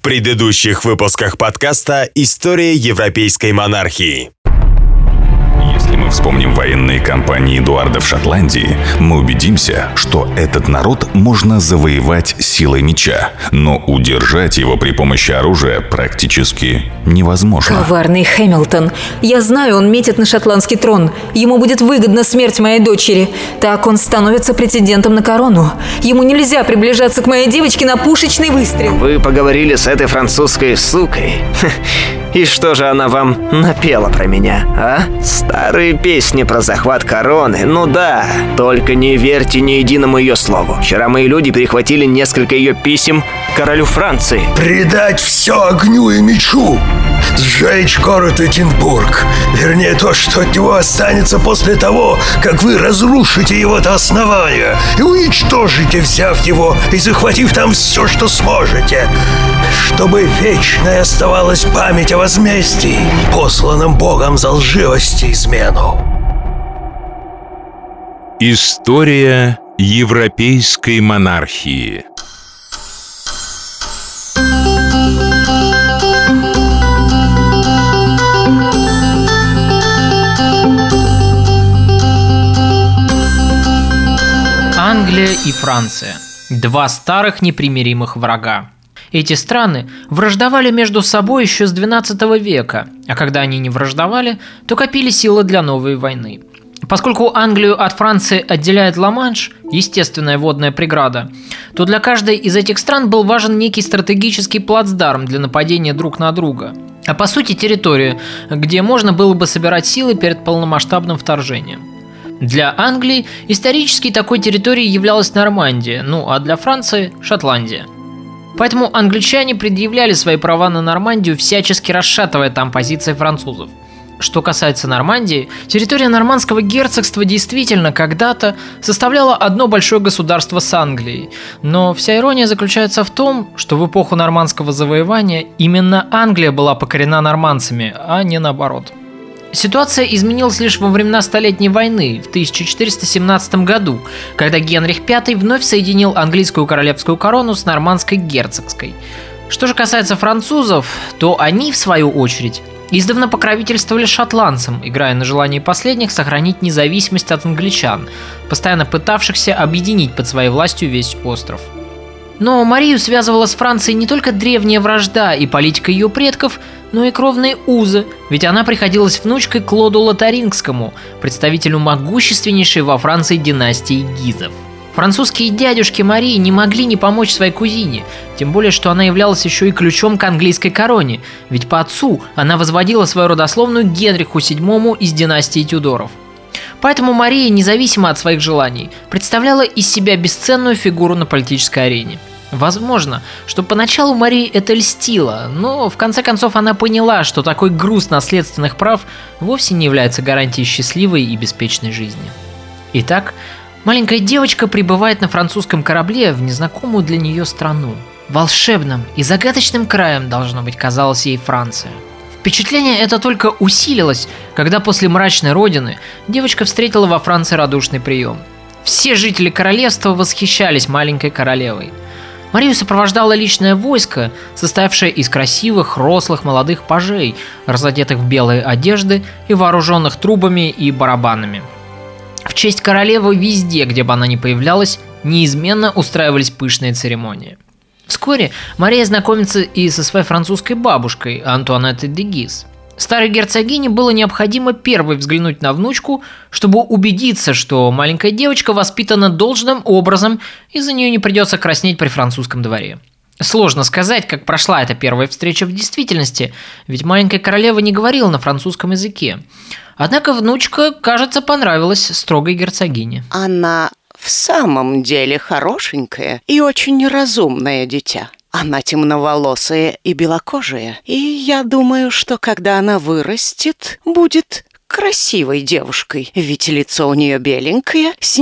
В предыдущих выпусках подкаста «История европейской монархии». Мы вспомним военные кампании Эдуарда в Шотландии, мы убедимся, что этот народ можно завоевать силой меча, но удержать его при помощи оружия практически невозможно. Коварный Хэмилтон. Я знаю, он метит на шотландский трон. Ему будет выгодна смерть моей дочери. Так он становится претендентом на корону. Ему нельзя приближаться к моей девочке на пушечный выстрел. Вы поговорили с этой французской сукой. И что же она вам напела про меня, а? Старые песни про захват короны, ну да. Только не верьте ни единому ее слову. Вчера мои люди перехватили несколько ее писем королю Франции. Предать все огню и мечу! Сжечь город Эдинбург! Вернее, то, что от него останется после того, как вы разрушите его до основания и уничтожите, взяв его и захватив там все, что сможете. Чтобы вечной оставалась память о возмездии, посланном Богом за лживость и измену. История европейской монархии Англия и Франция – два старых непримиримых врага. Эти страны враждовали между собой еще с XII века, а когда они не враждовали, то копили силы для новой войны. Поскольку Англию от Франции отделяет Ла-Манш, естественная водная преграда, то для каждой из этих стран был важен некий стратегический плацдарм для нападения друг на друга. А по сути территория, где можно было бы собирать силы перед полномасштабным вторжением. Для Англии исторически такой территорией являлась Нормандия, ну а для Франции – Шотландия. Поэтому англичане предъявляли свои права на Нормандию, всячески расшатывая там позиции французов. Что касается Нормандии, территория нормандского герцогства действительно когда-то составляла одно большое государство с Англией. Но вся ирония заключается в том, что в эпоху нормандского завоевания именно Англия была покорена нормандцами, а не наоборот. Ситуация изменилась лишь во времена Столетней войны в 1417 году, когда Генрих V вновь соединил английскую королевскую корону с нормандской герцогской. Что же касается французов, то они, в свою очередь, издавна покровительствовали шотландцам, играя на желании последних сохранить независимость от англичан, постоянно пытавшихся объединить под своей властью весь остров – но Марию связывала с Францией не только древняя вражда и политика ее предков, но и кровные узы, ведь она приходилась внучкой Клоду Лотарингскому, представителю могущественнейшей во Франции династии Гизов. Французские дядюшки Марии не могли не помочь своей кузине, тем более, что она являлась еще и ключом к английской короне, ведь по отцу она возводила свою родословную Генриху VII из династии Тюдоров. Поэтому Мария, независимо от своих желаний, представляла из себя бесценную фигуру на политической арене – Возможно, что поначалу Марии это льстило, но в конце концов она поняла, что такой груз наследственных прав вовсе не является гарантией счастливой и беспечной жизни. Итак, маленькая девочка прибывает на французском корабле в незнакомую для нее страну. Волшебным и загадочным краем должно быть казалась ей Франция. Впечатление это только усилилось, когда после мрачной родины девочка встретила во Франции радушный прием. Все жители королевства восхищались маленькой королевой – Марию сопровождало личное войско, состоявшее из красивых, рослых молодых пажей, разодетых в белые одежды и вооруженных трубами и барабанами. В честь королевы везде, где бы она ни появлялась, неизменно устраивались пышные церемонии. Вскоре Мария знакомится и со своей французской бабушкой Антуанеттой де Гиз – Старой герцогине было необходимо первой взглянуть на внучку, чтобы убедиться, что маленькая девочка воспитана должным образом и за нее не придется краснеть при французском дворе. Сложно сказать, как прошла эта первая встреча в действительности, ведь маленькая королева не говорила на французском языке. Однако внучка, кажется, понравилась строгой герцогине. Она в самом деле хорошенькое и очень разумное дитя. Она темноволосая и белокожая, и я думаю, что когда она вырастет, будет красивой девушкой, ведь лицо у нее беленькое, с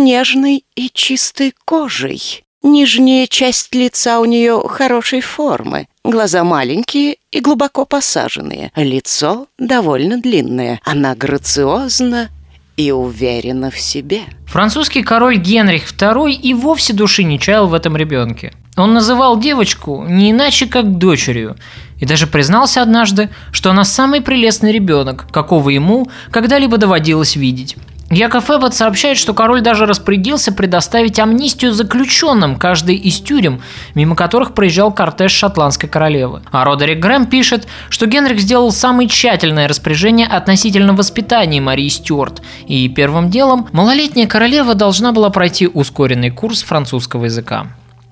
и чистой кожей. Нижняя часть лица у нее хорошей формы, глаза маленькие и глубоко посаженные, лицо довольно длинное. Она грациозна и уверена в себе. Французский король Генрих II и вовсе души не чаял в этом ребенке. Он называл девочку не иначе, как дочерью, и даже признался однажды, что она самый прелестный ребенок, какого ему когда-либо доводилось видеть. Яков Эббот сообщает, что король даже распорядился предоставить амнистию заключенным каждой из тюрем, мимо которых проезжал кортеж шотландской королевы. А Родерик Грэм пишет, что Генрих сделал самое тщательное распоряжение относительно воспитания Марии Стюарт, и первым делом малолетняя королева должна была пройти ускоренный курс французского языка.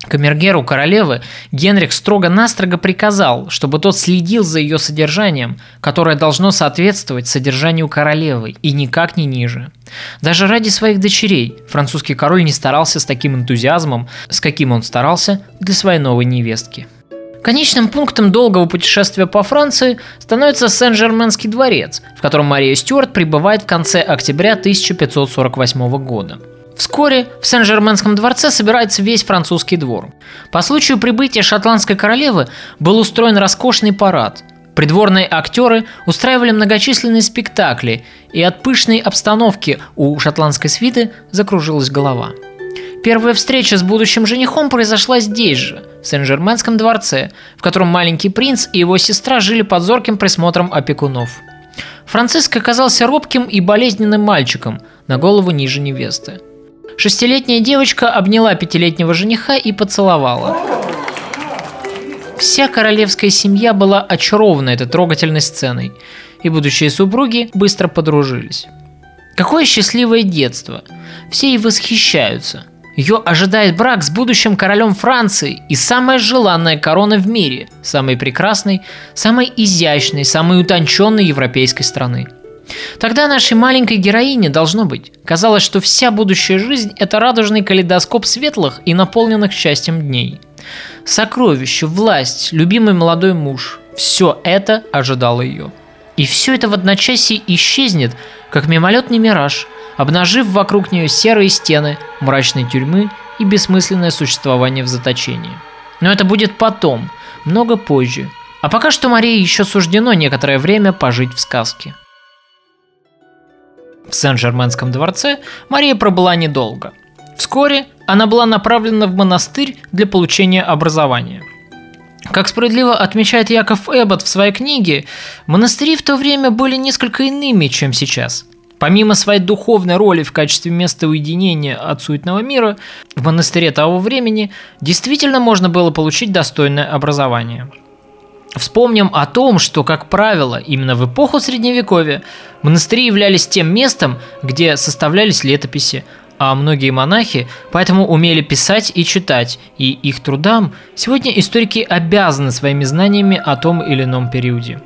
Камергеру королевы Генрих строго-настрого приказал, чтобы тот следил за ее содержанием, которое должно соответствовать содержанию королевы и никак не ниже. Даже ради своих дочерей французский король не старался с таким энтузиазмом, с каким он старался для своей новой невестки. Конечным пунктом долгого путешествия по Франции становится Сен-Жерменский дворец, в котором Мария Стюарт прибывает в конце октября 1548 года – Вскоре в Сен-Жерменском дворце собирается весь французский двор. По случаю прибытия шотландской королевы был устроен роскошный парад. Придворные актеры устраивали многочисленные спектакли, и от пышной обстановки у шотландской свиты закружилась голова. Первая встреча с будущим женихом произошла здесь же, в Сен-Жерменском дворце, в котором маленький принц и его сестра жили под зорким присмотром опекунов. Франциск оказался робким и болезненным мальчиком, на голову ниже невесты. Шестилетняя девочка обняла пятилетнего жениха и поцеловала. Вся королевская семья была очарована этой трогательной сценой, и будущие супруги быстро подружились. Какое счастливое детство! Все ей восхищаются. Ее ожидает брак с будущим королем Франции и самая желанная корона в мире, самой прекрасной, самой изящной, самой утонченной европейской страны – Тогда нашей маленькой героине должно быть. Казалось, что вся будущая жизнь – это радужный калейдоскоп светлых и наполненных счастьем дней. Сокровище, власть, любимый молодой муж – все это ожидало ее. И все это в одночасье исчезнет, как мимолетный мираж, обнажив вокруг нее серые стены, мрачной тюрьмы и бессмысленное существование в заточении. Но это будет потом, много позже. А пока что Марии еще суждено некоторое время пожить в сказке. В Сен-Жерменском дворце Мария пробыла недолго. Вскоре она была направлена в монастырь для получения образования. Как справедливо отмечает Яков Эббот в своей книге, монастыри в то время были несколько иными, чем сейчас. Помимо своей духовной роли в качестве места уединения от суетного мира, в монастыре того времени действительно можно было получить достойное образование – Вспомним о том, что, как правило, именно в эпоху Средневековья монастыри являлись тем местом, где составлялись летописи, а многие монахи поэтому умели писать и читать, и их трудам сегодня историки обязаны своими знаниями о том или ином периоде.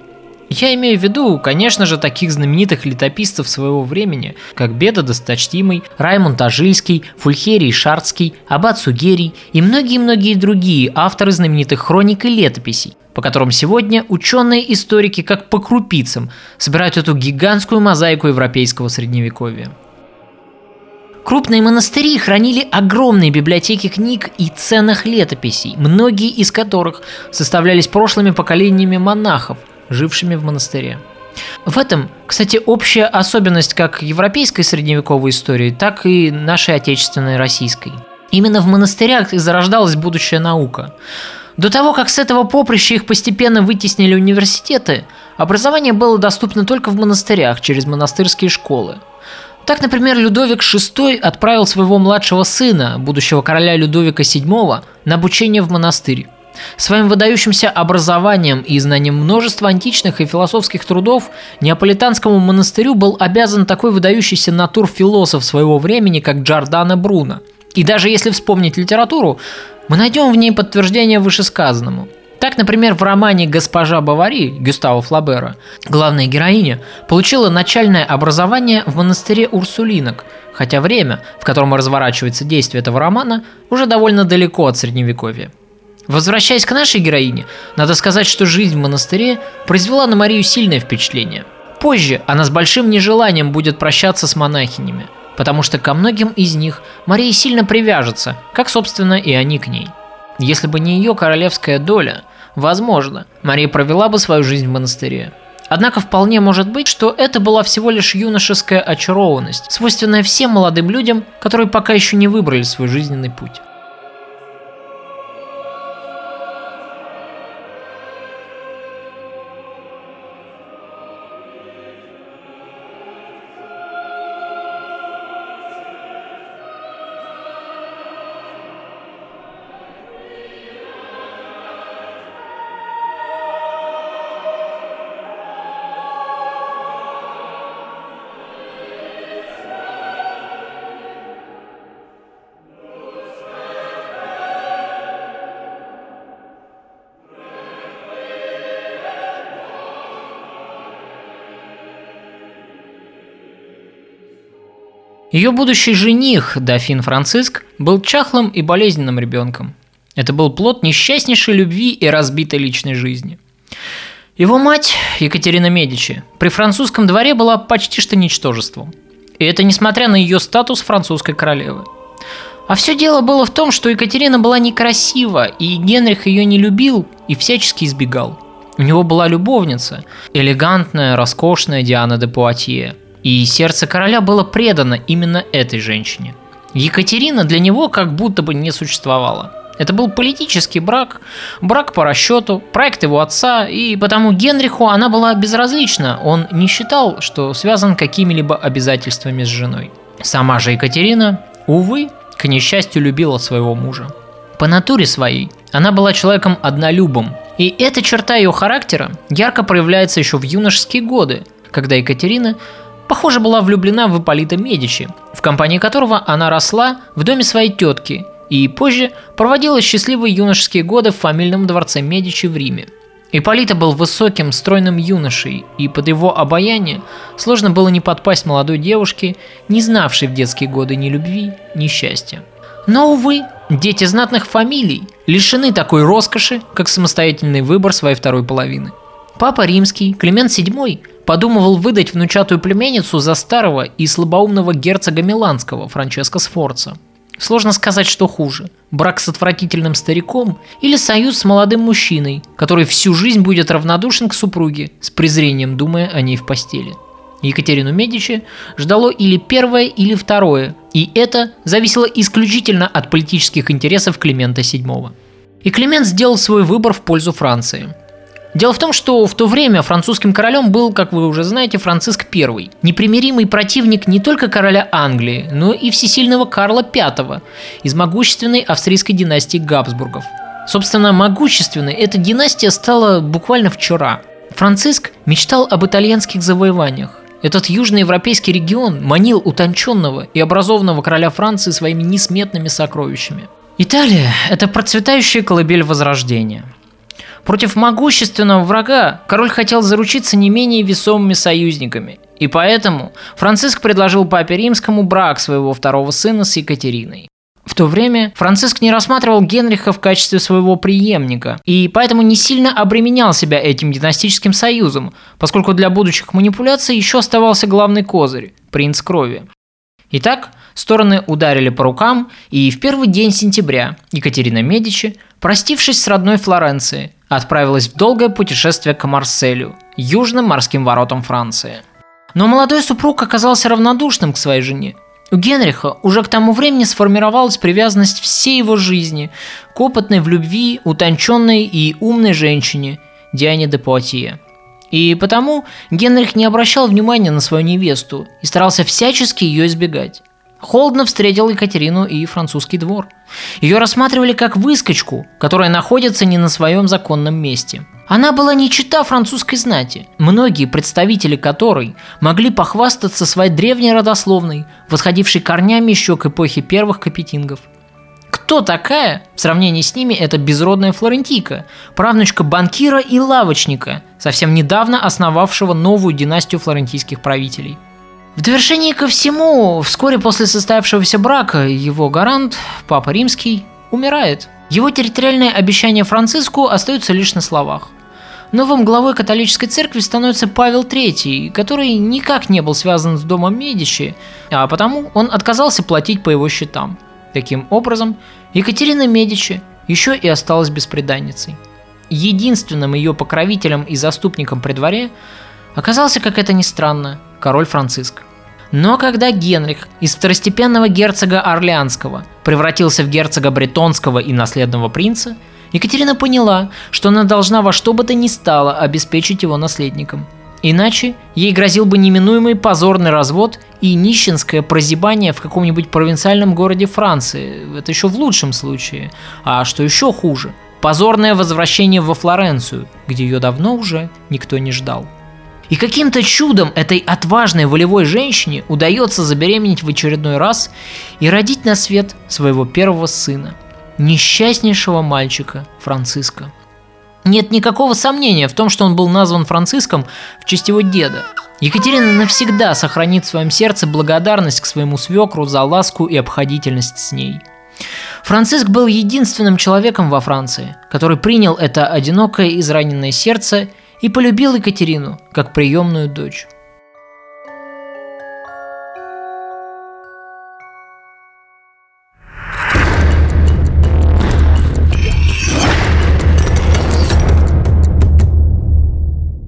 Я имею в виду, конечно же, таких знаменитых летописцев своего времени, как Беда Досточтимый, Раймонд Ажильский, Фульхерий Шарцкий, Аббат Сугерий и многие-многие другие авторы знаменитых хроник и летописей, по которым сегодня ученые-историки как по крупицам собирают эту гигантскую мозаику европейского средневековья. Крупные монастыри хранили огромные библиотеки книг и ценных летописей, многие из которых составлялись прошлыми поколениями монахов, жившими в монастыре. В этом, кстати, общая особенность как европейской средневековой истории, так и нашей отечественной российской. Именно в монастырях и зарождалась будущая наука. До того, как с этого поприща их постепенно вытеснили университеты, образование было доступно только в монастырях через монастырские школы. Так, например, Людовик VI отправил своего младшего сына, будущего короля Людовика VII, на обучение в монастырь. Своим выдающимся образованием и знанием множества античных и философских трудов Неаполитанскому монастырю был обязан такой выдающийся натур-философ своего времени, как Джордано Бруно. И даже если вспомнить литературу, мы найдем в ней подтверждение вышесказанному. Так, например, в романе «Госпожа Бавари» Гюстава Флабера главная героиня получила начальное образование в монастыре Урсулинок, хотя время, в котором разворачивается действие этого романа, уже довольно далеко от Средневековья. Возвращаясь к нашей героине, надо сказать, что жизнь в монастыре произвела на Марию сильное впечатление. Позже она с большим нежеланием будет прощаться с монахинями – потому что ко многим из них Мария сильно привяжется, как, собственно, и они к ней. Если бы не ее королевская доля, возможно, Мария провела бы свою жизнь в монастыре. Однако вполне может быть, что это была всего лишь юношеская очарованность, свойственная всем молодым людям, которые пока еще не выбрали свой жизненный путь. Ее будущий жених, дофин Франциск, был чахлым и болезненным ребенком. Это был плод несчастнейшей любви и разбитой личной жизни. Его мать, Екатерина Медичи, при французском дворе была почти что ничтожеством. И это несмотря на ее статус французской королевы. А все дело было в том, что Екатерина была некрасива, и Генрих ее не любил и всячески избегал. У него была любовница, элегантная, роскошная Диана де Пуатье, и сердце короля было предано именно этой женщине. Екатерина для него как будто бы не существовала. Это был политический брак, брак по расчету, проект его отца, и потому Генриху она была безразлична. Он не считал, что связан какими-либо обязательствами с женой. Сама же Екатерина, увы, к несчастью любила своего мужа. По натуре своей она была человеком однолюбом, и эта черта ее характера ярко проявляется еще в юношеские годы, когда Екатерина похоже, была влюблена в Ипполита Медичи, в компании которого она росла в доме своей тетки и позже проводила счастливые юношеские годы в фамильном дворце Медичи в Риме. Ипполита был высоким, стройным юношей, и под его обаяние сложно было не подпасть молодой девушке, не знавшей в детские годы ни любви, ни счастья. Но, увы, дети знатных фамилий лишены такой роскоши, как самостоятельный выбор своей второй половины. Папа римский, Климент VII, подумывал выдать внучатую племянницу за старого и слабоумного герцога Миланского Франческо Сфорца. Сложно сказать, что хуже – брак с отвратительным стариком или союз с молодым мужчиной, который всю жизнь будет равнодушен к супруге, с презрением думая о ней в постели. Екатерину Медичи ждало или первое, или второе, и это зависело исключительно от политических интересов Климента VII. И Климент сделал свой выбор в пользу Франции – Дело в том, что в то время французским королем был, как вы уже знаете, Франциск I, непримиримый противник не только короля Англии, но и всесильного Карла V из могущественной австрийской династии Габсбургов. Собственно, могущественной эта династия стала буквально вчера. Франциск мечтал об итальянских завоеваниях. Этот южноевропейский регион манил утонченного и образованного короля Франции своими несметными сокровищами. Италия – это процветающая колыбель Возрождения – Против могущественного врага король хотел заручиться не менее весомыми союзниками. И поэтому Франциск предложил папе римскому брак своего второго сына с Екатериной. В то время Франциск не рассматривал Генриха в качестве своего преемника, и поэтому не сильно обременял себя этим династическим союзом, поскольку для будущих манипуляций еще оставался главный козырь – принц крови. Итак, стороны ударили по рукам, и в первый день сентября Екатерина Медичи, простившись с родной Флоренцией, отправилась в долгое путешествие к Марселю, южным морским воротам Франции. Но молодой супруг оказался равнодушным к своей жене. У Генриха уже к тому времени сформировалась привязанность всей его жизни к опытной в любви, утонченной и умной женщине Диане де Пуатье. И потому Генрих не обращал внимания на свою невесту и старался всячески ее избегать. Холодно встретил Екатерину и французский двор. Ее рассматривали как выскочку, которая находится не на своем законном месте. Она была не чита французской знати, многие представители которой могли похвастаться своей древней родословной, восходившей корнями еще к эпохе первых капетингов. Кто такая? В сравнении с ними это безродная флорентийка, правнучка банкира и лавочника, совсем недавно основавшего новую династию флорентийских правителей – в довершении ко всему, вскоре после состоявшегося брака, его гарант, Папа Римский, умирает. Его территориальные обещания Франциску остаются лишь на словах. Новым главой католической церкви становится Павел III, который никак не был связан с домом Медичи, а потому он отказался платить по его счетам. Таким образом, Екатерина Медичи еще и осталась беспреданницей. Единственным ее покровителем и заступником при дворе оказался, как это ни странно, король Франциск. Но когда Генрих из второстепенного герцога Орлеанского превратился в герцога Бретонского и наследного принца, Екатерина поняла, что она должна во что бы то ни стало обеспечить его наследником. Иначе ей грозил бы неминуемый позорный развод и нищенское прозябание в каком-нибудь провинциальном городе Франции. Это еще в лучшем случае. А что еще хуже? Позорное возвращение во Флоренцию, где ее давно уже никто не ждал. И каким-то чудом этой отважной волевой женщине удается забеременеть в очередной раз и родить на свет своего первого сына, несчастнейшего мальчика Франциска. Нет никакого сомнения в том, что он был назван Франциском в честь его деда. Екатерина навсегда сохранит в своем сердце благодарность к своему свекру за ласку и обходительность с ней. Франциск был единственным человеком во Франции, который принял это одинокое израненное сердце и полюбил Екатерину как приемную дочь.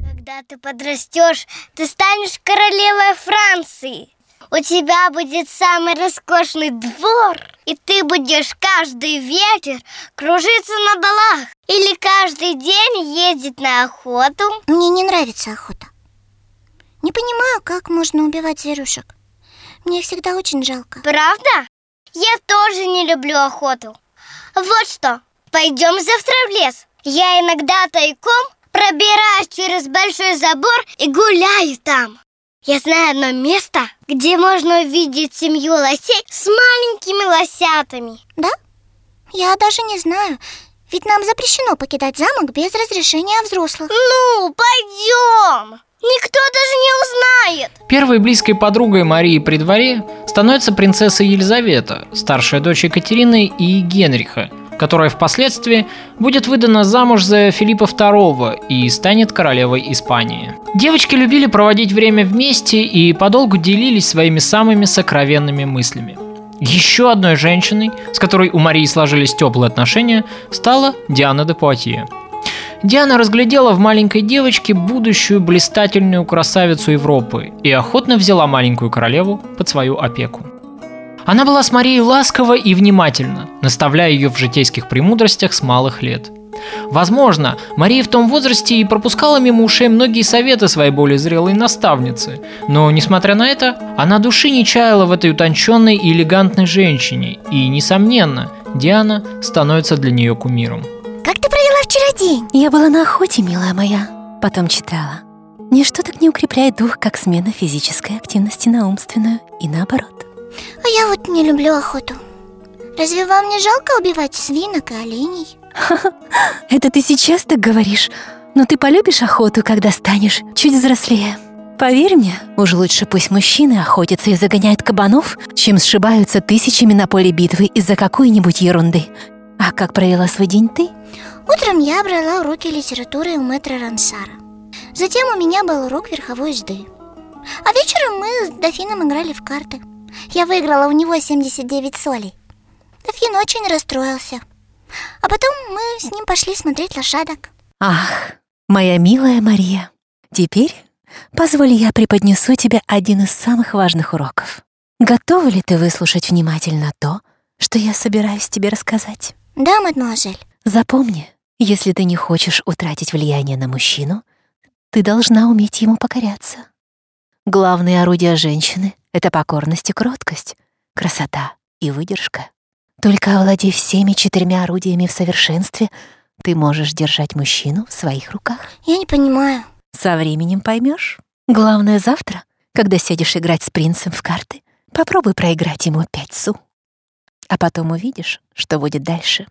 Когда ты подрастешь, ты станешь королевой Франции. У тебя будет самый роскошный двор, и ты будешь каждый вечер кружиться на балах или каждый день ездить на охоту. Мне не нравится охота. Не понимаю, как можно убивать зверюшек. Мне их всегда очень жалко. Правда? Я тоже не люблю охоту. Вот что, пойдем завтра в лес. Я иногда тайком пробираюсь через большой забор и гуляю там. Я знаю одно место, где можно увидеть семью лосей с маленькими лосятами. Да? Я даже не знаю. Ведь нам запрещено покидать замок без разрешения взрослых. Ну, пойдем! Никто даже не узнает. Первой близкой подругой Марии при дворе становится принцесса Елизавета, старшая дочь Екатерины и Генриха, которая впоследствии будет выдана замуж за Филиппа II и станет королевой Испании. Девочки любили проводить время вместе и подолгу делились своими самыми сокровенными мыслями. Еще одной женщиной, с которой у Марии сложились теплые отношения, стала Диана де Пуатье. Диана разглядела в маленькой девочке будущую блистательную красавицу Европы и охотно взяла маленькую королеву под свою опеку. Она была с Марией ласкова и внимательна, наставляя ее в житейских премудростях с малых лет. Возможно, Мария в том возрасте и пропускала мимо ушей многие советы своей более зрелой наставницы, но, несмотря на это, она души не чаяла в этой утонченной и элегантной женщине, и, несомненно, Диана становится для нее кумиром. Как ты провела вчера день? Я была на охоте, милая моя. Потом читала. Ничто так не укрепляет дух, как смена физической активности на умственную и наоборот. А я вот не люблю охоту. Разве вам не жалко убивать свинок и оленей? Это ты сейчас так говоришь, но ты полюбишь охоту, когда станешь чуть взрослее. Поверь мне, уж лучше пусть мужчины охотятся и загоняют кабанов, чем сшибаются тысячами на поле битвы из-за какой-нибудь ерунды. А как провела свой день ты? Утром я брала уроки литературы у мэтра Рансара. Затем у меня был урок верховой езды. А вечером мы с дофином играли в карты. Я выиграла у него 79 солей. Дофин очень расстроился. А потом мы с ним пошли смотреть лошадок. Ах, моя милая Мария, теперь позволь я преподнесу тебе один из самых важных уроков. Готова ли ты выслушать внимательно то, что я собираюсь тебе рассказать? Да, мадемуазель. Запомни, если ты не хочешь утратить влияние на мужчину, ты должна уметь ему покоряться. Главные орудия женщины — это покорность и кроткость, красота и выдержка. Только овладев всеми четырьмя орудиями в совершенстве, ты можешь держать мужчину в своих руках. Я не понимаю. Со временем поймешь. Главное завтра, когда сядешь играть с принцем в карты, попробуй проиграть ему пять су. А потом увидишь, что будет дальше.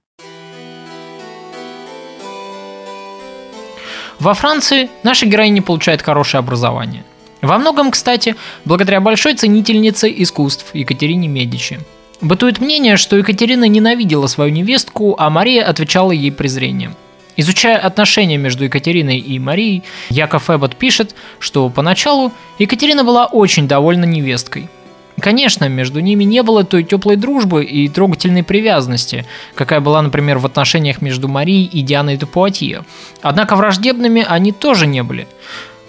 Во Франции наша героиня получает хорошее образование. Во многом, кстати, благодаря большой ценительнице искусств Екатерине Медичи. Бытует мнение, что Екатерина ненавидела свою невестку, а Мария отвечала ей презрением. Изучая отношения между Екатериной и Марией, Яков Эббот пишет, что поначалу Екатерина была очень довольна невесткой. Конечно, между ними не было той теплой дружбы и трогательной привязанности, какая была, например, в отношениях между Марией и Дианой де. Однако враждебными они тоже не были.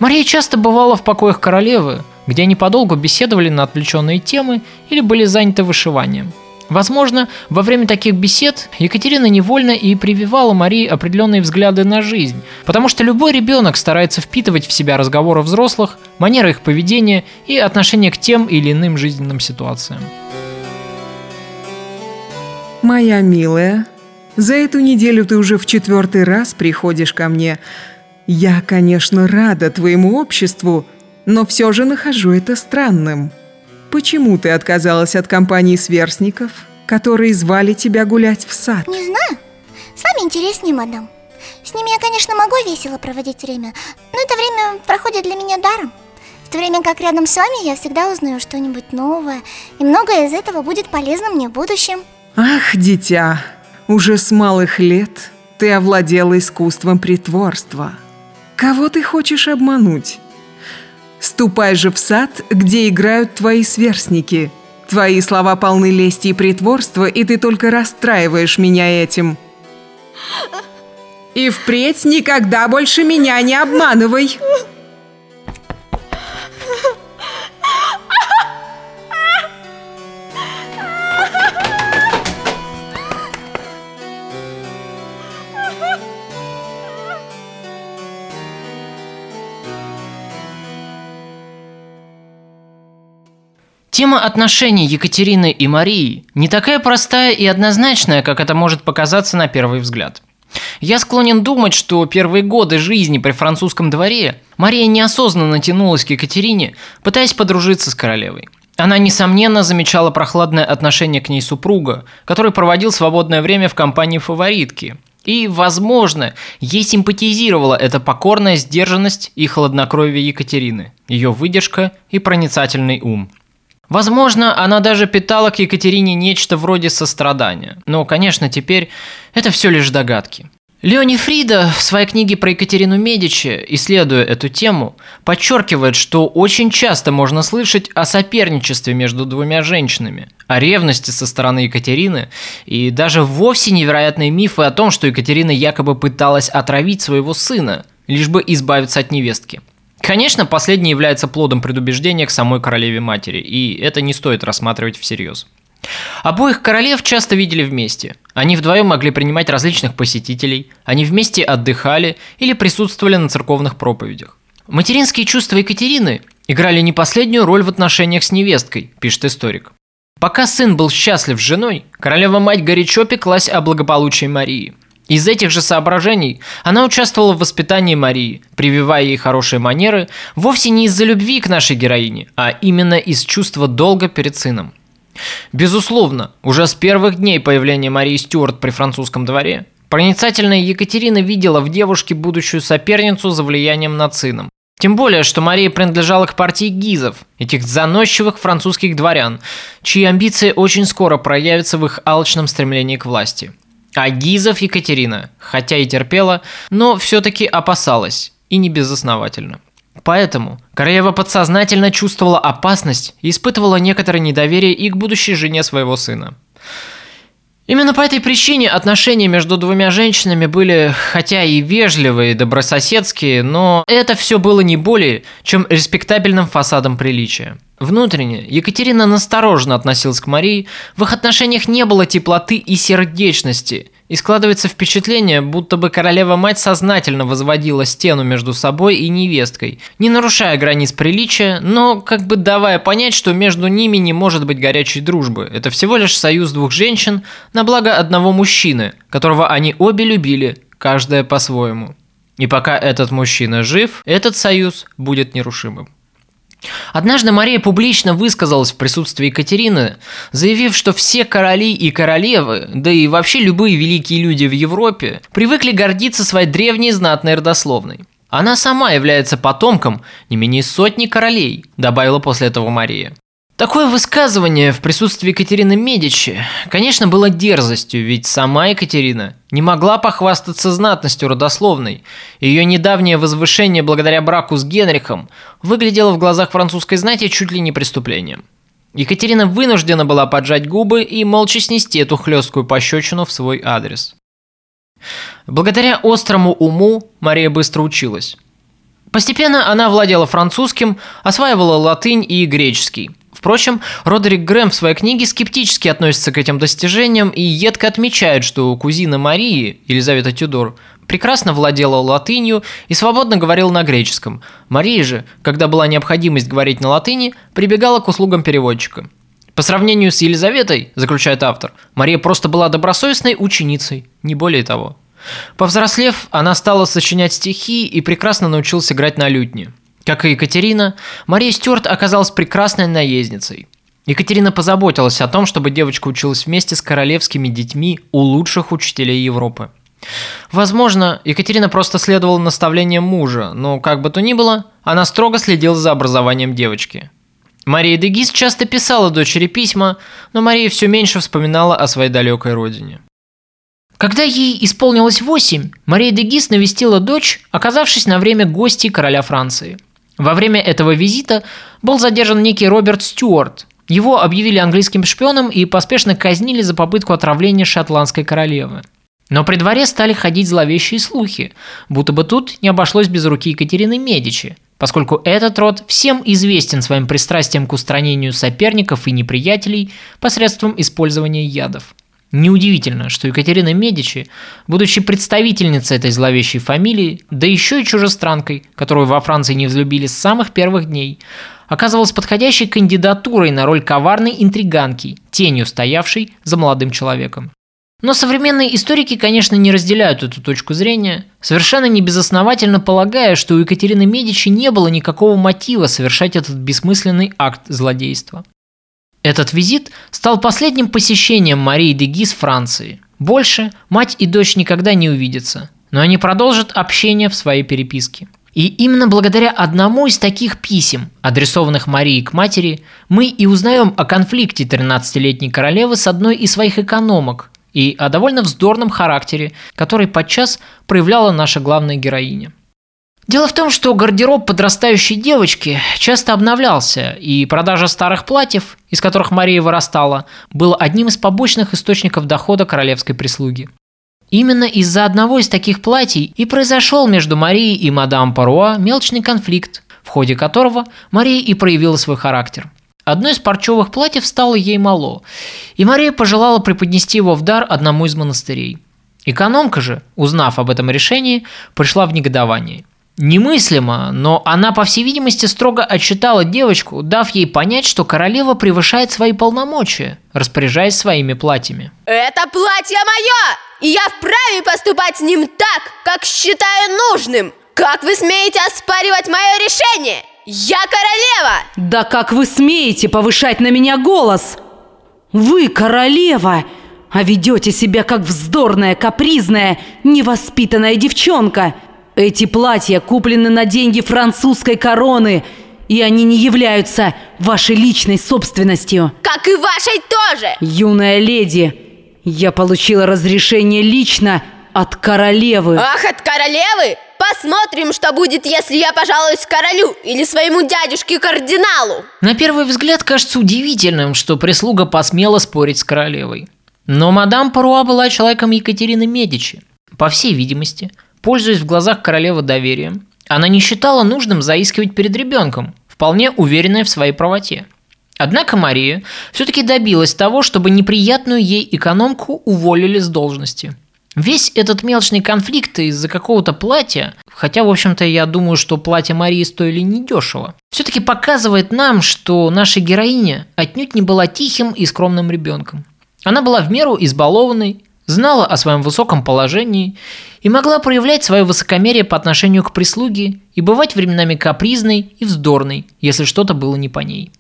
Мария часто бывала в покоях королевы, где они подолгу беседовали на отвлеченные темы или были заняты вышиванием. Возможно, во время таких бесед Екатерина невольно и прививала Марии определенные взгляды на жизнь, потому что любой ребенок старается впитывать в себя разговоры взрослых, манеры их поведения и отношение к тем или иным жизненным ситуациям. Моя милая, за эту неделю ты уже в четвертый раз приходишь ко мне. Я, конечно, рада твоему обществу, но все же нахожу это странным. Почему ты отказалась от компании сверстников, которые звали тебя гулять в сад? Не знаю. С вами интереснее, мадам. С ними я, конечно, могу весело проводить время, но это время проходит для меня даром. В то время как рядом с вами я всегда узнаю что-нибудь новое, и многое из этого будет полезно мне в будущем. Ах, дитя, уже с малых лет ты овладела искусством притворства. Кого ты хочешь обмануть? Ступай же в сад, где играют твои сверстники. Твои слова полны лести и притворства, и ты только расстраиваешь меня этим. И впредь никогда больше меня не обманывай. Тема отношений Екатерины и Марии не такая простая и однозначная, как это может показаться на первый взгляд. Я склонен думать, что первые годы жизни при французском дворе Мария неосознанно тянулась к Екатерине, пытаясь подружиться с королевой. Она, несомненно, замечала прохладное отношение к ней супруга, который проводил свободное время в компании фаворитки. И, возможно, ей симпатизировала эта покорная сдержанность и хладнокровие Екатерины, ее выдержка и проницательный ум – Возможно, она даже питала к Екатерине нечто вроде сострадания. Но, конечно, теперь это все лишь догадки. Леони Фрида в своей книге про Екатерину Медичи, исследуя эту тему, подчеркивает, что очень часто можно слышать о соперничестве между двумя женщинами, о ревности со стороны Екатерины и даже вовсе невероятные мифы о том, что Екатерина якобы пыталась отравить своего сына, лишь бы избавиться от невестки – Конечно, последний является плодом предубеждения к самой королеве-матери, и это не стоит рассматривать всерьез. Обоих королев часто видели вместе. Они вдвоем могли принимать различных посетителей, они вместе отдыхали или присутствовали на церковных проповедях. Материнские чувства Екатерины играли не последнюю роль в отношениях с невесткой, пишет историк. Пока сын был счастлив с женой, королева-мать горячо пеклась о благополучии Марии – из этих же соображений она участвовала в воспитании Марии, прививая ей хорошие манеры вовсе не из-за любви к нашей героине, а именно из чувства долга перед сыном. Безусловно, уже с первых дней появления Марии Стюарт при французском дворе, проницательная Екатерина видела в девушке будущую соперницу за влиянием над сыном. Тем более, что Мария принадлежала к партии гизов, этих заносчивых французских дворян, чьи амбиции очень скоро проявятся в их алчном стремлении к власти – а Гизов Екатерина, хотя и терпела, но все-таки опасалась, и не безосновательно. Поэтому королева подсознательно чувствовала опасность и испытывала некоторое недоверие и к будущей жене своего сына. Именно по этой причине отношения между двумя женщинами были, хотя и вежливые, добрососедские, но это все было не более, чем респектабельным фасадом приличия. Внутренне Екатерина настороженно относилась к Марии, в их отношениях не было теплоты и сердечности, и складывается впечатление, будто бы королева-мать сознательно возводила стену между собой и невесткой, не нарушая границ приличия, но как бы давая понять, что между ними не может быть горячей дружбы. Это всего лишь союз двух женщин на благо одного мужчины, которого они обе любили, каждая по-своему. И пока этот мужчина жив, этот союз будет нерушимым. Однажды Мария публично высказалась в присутствии Екатерины, заявив, что все короли и королевы, да и вообще любые великие люди в Европе, привыкли гордиться своей древней знатной родословной. Она сама является потомком не менее сотни королей, добавила после этого Мария. Такое высказывание в присутствии Екатерины Медичи, конечно, было дерзостью, ведь сама Екатерина не могла похвастаться знатностью родословной. Ее недавнее возвышение благодаря браку с Генрихом выглядело в глазах французской знати чуть ли не преступлением. Екатерина вынуждена была поджать губы и молча снести эту хлесткую пощечину в свой адрес. Благодаря острому уму Мария быстро училась. Постепенно она владела французским, осваивала латынь и греческий – Впрочем, Родерик Грэм в своей книге скептически относится к этим достижениям и едко отмечает, что кузина Марии, Елизавета Тюдор, прекрасно владела латынью и свободно говорила на греческом. Мария же, когда была необходимость говорить на латыни, прибегала к услугам переводчика. По сравнению с Елизаветой, заключает автор, Мария просто была добросовестной ученицей, не более того. Повзрослев, она стала сочинять стихи и прекрасно научилась играть на лютне – как и Екатерина, Мария Стюарт оказалась прекрасной наездницей. Екатерина позаботилась о том, чтобы девочка училась вместе с королевскими детьми у лучших учителей Европы. Возможно, Екатерина просто следовала наставлениям мужа, но как бы то ни было, она строго следила за образованием девочки. Мария Дегис часто писала дочери письма, но Мария все меньше вспоминала о своей далекой родине. Когда ей исполнилось восемь, Мария Дегис навестила дочь, оказавшись на время гостей короля Франции. Во время этого визита был задержан некий Роберт Стюарт. Его объявили английским шпионом и поспешно казнили за попытку отравления шотландской королевы. Но при дворе стали ходить зловещие слухи, будто бы тут не обошлось без руки Екатерины Медичи, поскольку этот род всем известен своим пристрастием к устранению соперников и неприятелей посредством использования ядов. Неудивительно, что Екатерина Медичи, будучи представительницей этой зловещей фамилии, да еще и чужестранкой, которую во Франции не взлюбили с самых первых дней, оказывалась подходящей кандидатурой на роль коварной интриганки, тенью стоявшей за молодым человеком. Но современные историки, конечно, не разделяют эту точку зрения, совершенно небезосновательно полагая, что у Екатерины Медичи не было никакого мотива совершать этот бессмысленный акт злодейства. Этот визит стал последним посещением Марии де Гис Франции. Больше мать и дочь никогда не увидятся, но они продолжат общение в своей переписке. И именно благодаря одному из таких писем, адресованных Марии к матери, мы и узнаем о конфликте 13-летней королевы с одной из своих экономок и о довольно вздорном характере, который подчас проявляла наша главная героиня. Дело в том, что гардероб подрастающей девочки часто обновлялся, и продажа старых платьев, из которых Мария вырастала, был одним из побочных источников дохода королевской прислуги. Именно из-за одного из таких платьей и произошел между Марией и мадам Паруа мелочный конфликт, в ходе которого Мария и проявила свой характер. Одно из парчевых платьев стало ей мало, и Мария пожелала преподнести его в дар одному из монастырей. Экономка же, узнав об этом решении, пришла в негодование – Немыслимо, но она, по всей видимости, строго отчитала девочку, дав ей понять, что королева превышает свои полномочия, распоряжаясь своими платьями. Это платье мое, и я вправе поступать с ним так, как считаю нужным. Как вы смеете оспаривать мое решение? Я королева! Да как вы смеете повышать на меня голос? Вы королева, а ведете себя как вздорная, капризная, невоспитанная девчонка – эти платья куплены на деньги французской короны, и они не являются вашей личной собственностью. Как и вашей тоже! Юная леди, я получила разрешение лично от королевы. Ах, от королевы? Посмотрим, что будет, если я пожалуюсь королю или своему дядюшке-кардиналу. На первый взгляд кажется удивительным, что прислуга посмела спорить с королевой. Но мадам Паруа была человеком Екатерины Медичи. По всей видимости, Пользуясь в глазах королевы доверием, она не считала нужным заискивать перед ребенком, вполне уверенная в своей правоте. Однако Мария все-таки добилась того, чтобы неприятную ей экономку уволили с должности. Весь этот мелочный конфликт из-за какого-то платья, хотя, в общем-то, я думаю, что платье Марии стоили недешево, все-таки показывает нам, что наша героиня отнюдь не была тихим и скромным ребенком. Она была в меру избалованной, знала о своем высоком положении и могла проявлять свое высокомерие по отношению к прислуге и бывать временами капризной и вздорной, если что-то было не по ней.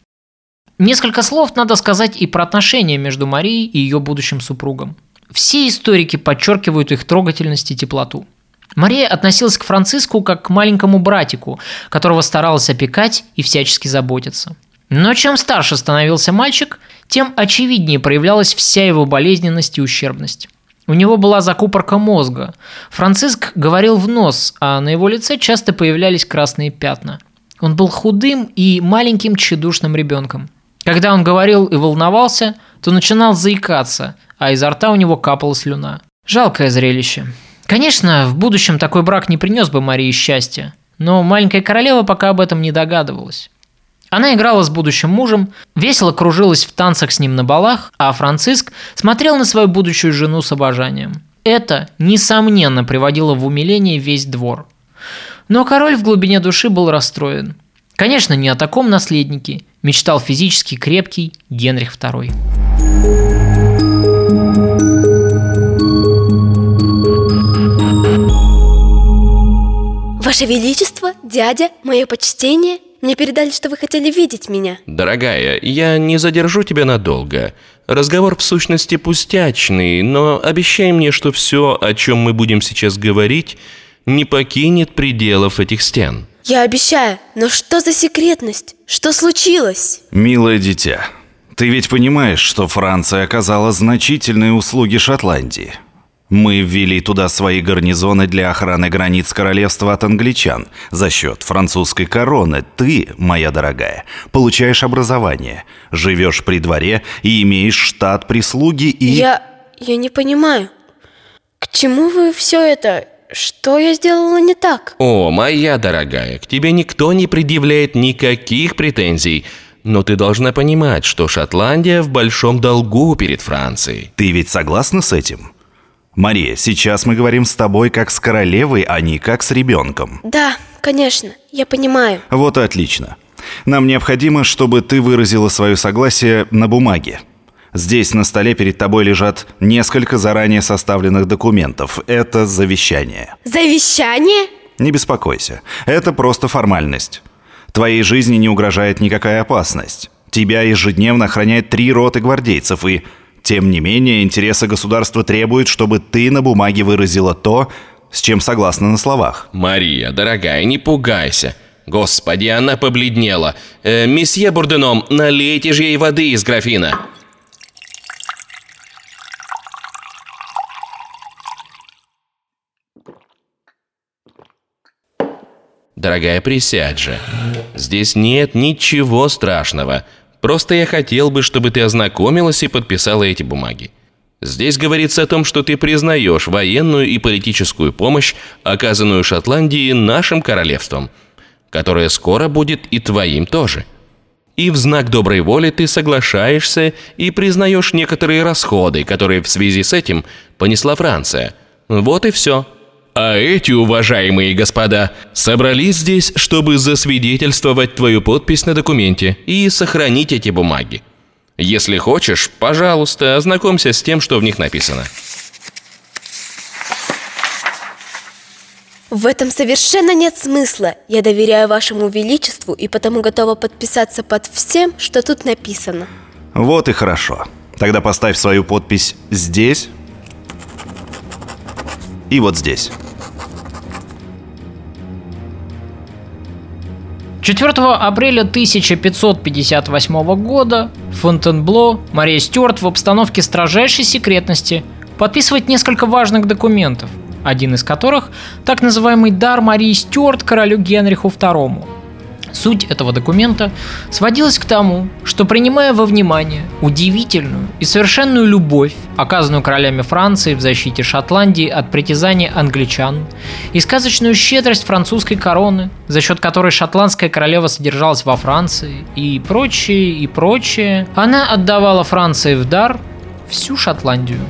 Несколько слов надо сказать и про отношения между Марией и ее будущим супругом. Все историки подчеркивают их трогательность и теплоту. Мария относилась к Франциску как к маленькому братику, которого старалась опекать и всячески заботиться. Но чем старше становился мальчик, тем очевиднее проявлялась вся его болезненность и ущербность. У него была закупорка мозга. Франциск говорил в нос, а на его лице часто появлялись красные пятна. Он был худым и маленьким тщедушным ребенком. Когда он говорил и волновался, то начинал заикаться, а изо рта у него капала слюна. Жалкое зрелище. Конечно, в будущем такой брак не принес бы Марии счастья, но маленькая королева пока об этом не догадывалась. Она играла с будущим мужем, весело кружилась в танцах с ним на балах, а Франциск смотрел на свою будущую жену с обожанием. Это, несомненно, приводило в умиление весь двор. Но король в глубине души был расстроен. Конечно, не о таком наследнике мечтал физически крепкий Генрих II. Ваше Величество, дядя, мое почтение – мне передали, что вы хотели видеть меня. Дорогая, я не задержу тебя надолго. Разговор в сущности пустячный, но обещай мне, что все, о чем мы будем сейчас говорить, не покинет пределов этих стен. Я обещаю, но что за секретность? Что случилось? Милое дитя, ты ведь понимаешь, что Франция оказала значительные услуги Шотландии. Мы ввели туда свои гарнизоны для охраны границ королевства от англичан. За счет французской короны ты, моя дорогая, получаешь образование, живешь при дворе и имеешь штат прислуги и... Я... я не понимаю. К чему вы все это? Что я сделала не так? О, моя дорогая, к тебе никто не предъявляет никаких претензий. Но ты должна понимать, что Шотландия в большом долгу перед Францией. Ты ведь согласна с этим? Мария, сейчас мы говорим с тобой как с королевой, а не как с ребенком. Да, конечно, я понимаю. Вот и отлично. Нам необходимо, чтобы ты выразила свое согласие на бумаге. Здесь на столе перед тобой лежат несколько заранее составленных документов. Это завещание. Завещание? Не беспокойся. Это просто формальность. Твоей жизни не угрожает никакая опасность. Тебя ежедневно охраняет три роты гвардейцев, и, тем не менее, интересы государства требуют, чтобы ты на бумаге выразила то, с чем согласна на словах. Мария, дорогая, не пугайся. Господи, она побледнела. Э, месье Бурденом, налейте же ей воды из графина. Дорогая, присядь же. Здесь нет ничего страшного. Просто я хотел бы, чтобы ты ознакомилась и подписала эти бумаги. Здесь говорится о том, что ты признаешь военную и политическую помощь, оказанную Шотландии нашим королевством, которое скоро будет и твоим тоже. И в знак доброй воли ты соглашаешься и признаешь некоторые расходы, которые в связи с этим понесла Франция. Вот и все. А эти, уважаемые господа, собрались здесь, чтобы засвидетельствовать твою подпись на документе и сохранить эти бумаги. Если хочешь, пожалуйста, ознакомься с тем, что в них написано. В этом совершенно нет смысла. Я доверяю вашему величеству и потому готова подписаться под всем, что тут написано. Вот и хорошо. Тогда поставь свою подпись здесь и вот здесь. 4 апреля 1558 года Фонтенбло Мария Стюарт в обстановке строжайшей секретности подписывает несколько важных документов, один из которых – так называемый дар Марии Стюарт королю Генриху II. Суть этого документа сводилась к тому, что принимая во внимание удивительную и совершенную любовь, оказанную королями Франции в защите Шотландии от притязаний англичан, и сказочную щедрость французской короны, за счет которой шотландская королева содержалась во Франции, и прочее, и прочее, она отдавала Франции в дар всю Шотландию.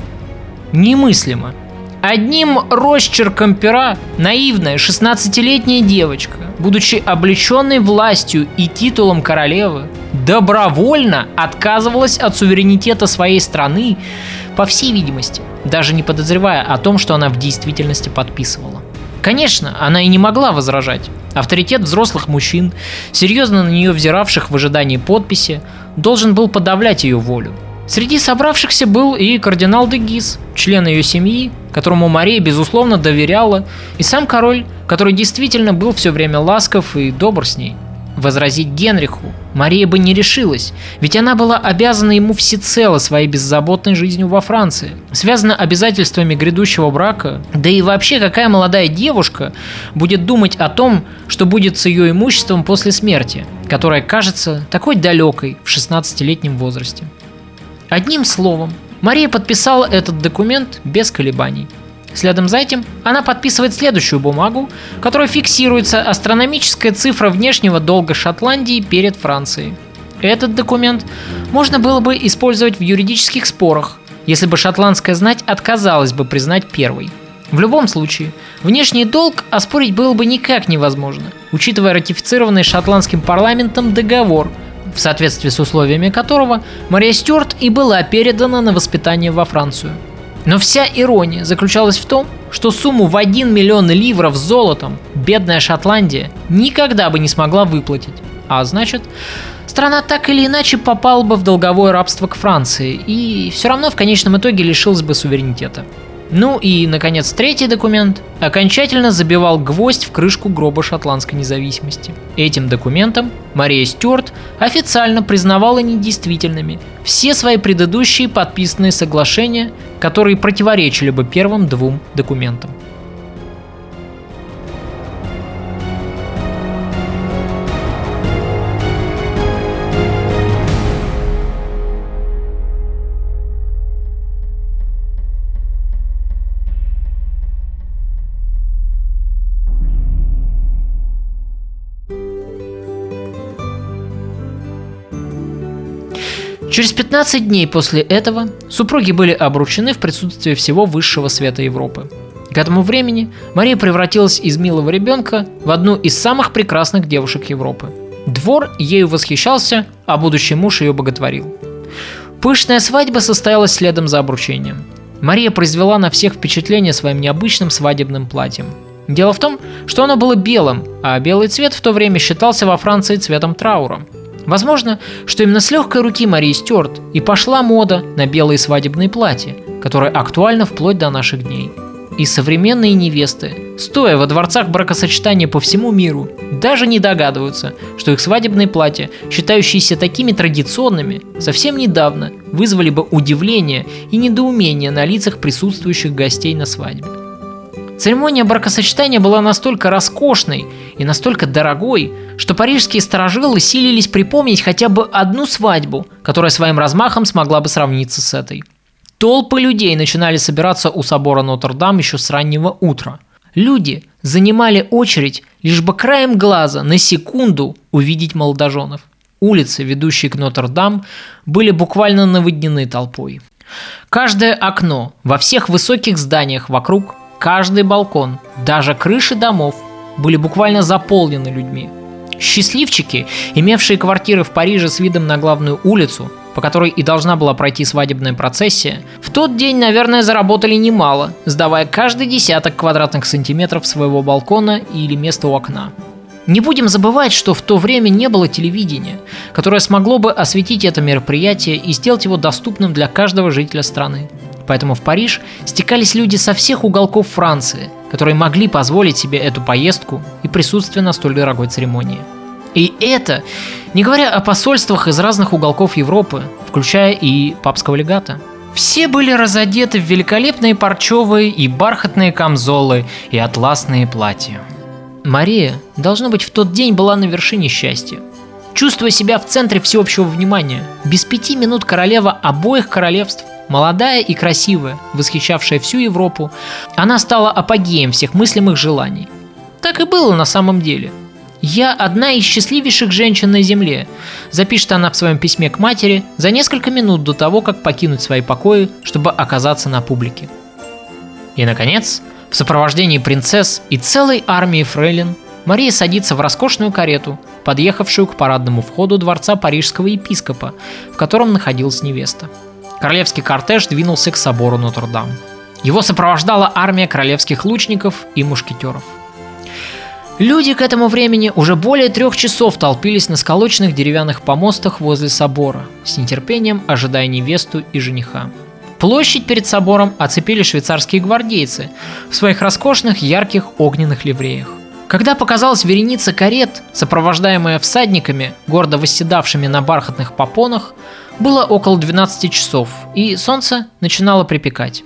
Немыслимо – Одним росчерком пера наивная 16-летняя девочка, будучи облеченной властью и титулом королевы, добровольно отказывалась от суверенитета своей страны, по всей видимости, даже не подозревая о том, что она в действительности подписывала. Конечно, она и не могла возражать. Авторитет взрослых мужчин, серьезно на нее взиравших в ожидании подписи, должен был подавлять ее волю. Среди собравшихся был и кардинал де Гиз, член ее семьи, которому Мария безусловно доверяла, и сам король, который действительно был все время ласков и добр с ней. Возразить Генриху Мария бы не решилась, ведь она была обязана ему всецело своей беззаботной жизнью во Франции. Связана обязательствами грядущего брака, да и вообще какая молодая девушка будет думать о том, что будет с ее имуществом после смерти, которая кажется такой далекой в 16-летнем возрасте. Одним словом, Мария подписала этот документ без колебаний. Следом за этим она подписывает следующую бумагу, которая фиксируется астрономическая цифра внешнего долга Шотландии перед Францией. Этот документ можно было бы использовать в юридических спорах, если бы шотландская знать отказалась бы признать первый. В любом случае, внешний долг оспорить было бы никак невозможно, учитывая ратифицированный шотландским парламентом договор, в соответствии с условиями которого Мария Стюарт и была передана на воспитание во Францию. Но вся ирония заключалась в том, что сумму в 1 миллион ливров золотом бедная Шотландия никогда бы не смогла выплатить. А значит, страна так или иначе попала бы в долговое рабство к Франции и все равно в конечном итоге лишилась бы суверенитета. Ну и, наконец, третий документ окончательно забивал гвоздь в крышку гроба шотландской независимости. Этим документом Мария Стюарт официально признавала недействительными все свои предыдущие подписанные соглашения, которые противоречили бы первым двум документам. Через 15 дней после этого супруги были обручены в присутствии всего высшего света Европы. К этому времени Мария превратилась из милого ребенка в одну из самых прекрасных девушек Европы. Двор ею восхищался, а будущий муж ее боготворил. Пышная свадьба состоялась следом за обручением. Мария произвела на всех впечатление своим необычным свадебным платьем. Дело в том, что оно было белым, а белый цвет в то время считался во Франции цветом траура – Возможно, что именно с легкой руки Марии Стюарт и пошла мода на белые свадебные платья, которая актуальна вплоть до наших дней. И современные невесты, стоя во дворцах бракосочетания по всему миру, даже не догадываются, что их свадебные платья, считающиеся такими традиционными, совсем недавно вызвали бы удивление и недоумение на лицах присутствующих гостей на свадьбе. Церемония бракосочетания была настолько роскошной и настолько дорогой, что парижские сторожилы силились припомнить хотя бы одну свадьбу, которая своим размахом смогла бы сравниться с этой. Толпы людей начинали собираться у собора Нотр-Дам еще с раннего утра. Люди занимали очередь лишь бы краем глаза на секунду увидеть молодоженов. Улицы, ведущие к Нотр-Дам, были буквально наводнены толпой. Каждое окно во всех высоких зданиях вокруг Каждый балкон, даже крыши домов были буквально заполнены людьми. Счастливчики, имевшие квартиры в Париже с видом на главную улицу, по которой и должна была пройти свадебная процессия, в тот день, наверное, заработали немало, сдавая каждый десяток квадратных сантиметров своего балкона или места у окна. Не будем забывать, что в то время не было телевидения, которое смогло бы осветить это мероприятие и сделать его доступным для каждого жителя страны. Поэтому в Париж стекались люди со всех уголков Франции, которые могли позволить себе эту поездку и присутствие на столь дорогой церемонии. И это, не говоря о посольствах из разных уголков Европы, включая и папского легата. Все были разодеты в великолепные парчевые и бархатные камзолы и атласные платья. Мария, должно быть, в тот день была на вершине счастья. Чувствуя себя в центре всеобщего внимания, без пяти минут королева обоих королевств Молодая и красивая, восхищавшая всю Европу, она стала апогеем всех мыслимых желаний. Так и было на самом деле. «Я одна из счастливейших женщин на Земле», запишет она в своем письме к матери за несколько минут до того, как покинуть свои покои, чтобы оказаться на публике. И, наконец, в сопровождении принцесс и целой армии фрейлин Мария садится в роскошную карету, подъехавшую к парадному входу дворца парижского епископа, в котором находилась невеста королевский кортеж двинулся к собору Нотр-Дам. Его сопровождала армия королевских лучников и мушкетеров. Люди к этому времени уже более трех часов толпились на сколоченных деревянных помостах возле собора, с нетерпением ожидая невесту и жениха. Площадь перед собором оцепили швейцарские гвардейцы в своих роскошных ярких огненных ливреях. Когда показалась вереница карет, сопровождаемая всадниками, гордо восседавшими на бархатных попонах, было около 12 часов, и солнце начинало припекать.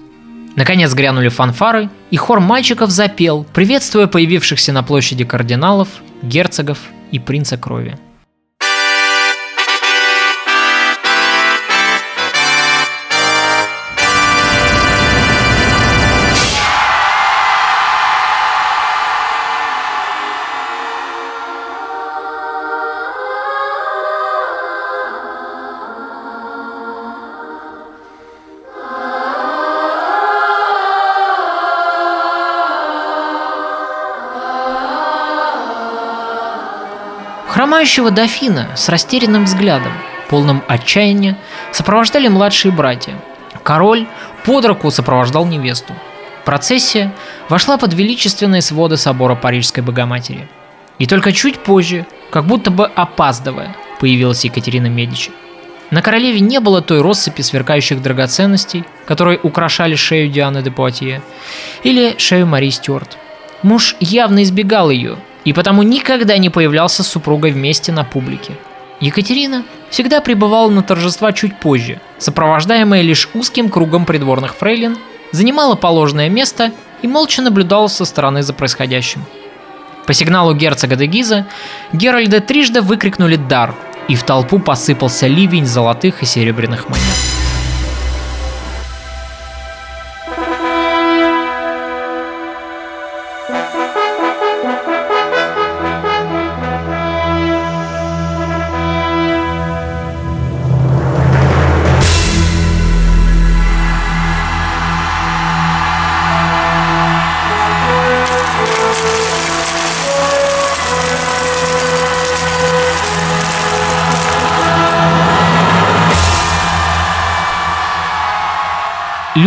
Наконец грянули фанфары, и хор мальчиков запел, приветствуя появившихся на площади кардиналов, герцогов и принца крови. Хромающего дофина с растерянным взглядом, полным отчаяния, сопровождали младшие братья. Король под руку сопровождал невесту. Процессия вошла под величественные своды собора Парижской Богоматери. И только чуть позже, как будто бы опаздывая, появилась Екатерина Медичи. На королеве не было той россыпи сверкающих драгоценностей, которые украшали шею Дианы де Пуатье или шею Мари Стюарт. Муж явно избегал ее, и потому никогда не появлялся с супругой вместе на публике. Екатерина всегда пребывала на торжества чуть позже, сопровождаемая лишь узким кругом придворных фрейлин, занимала положенное место и молча наблюдала со стороны за происходящим. По сигналу герцога де Гиза Геральда трижды выкрикнули «дар», и в толпу посыпался ливень золотых и серебряных монет.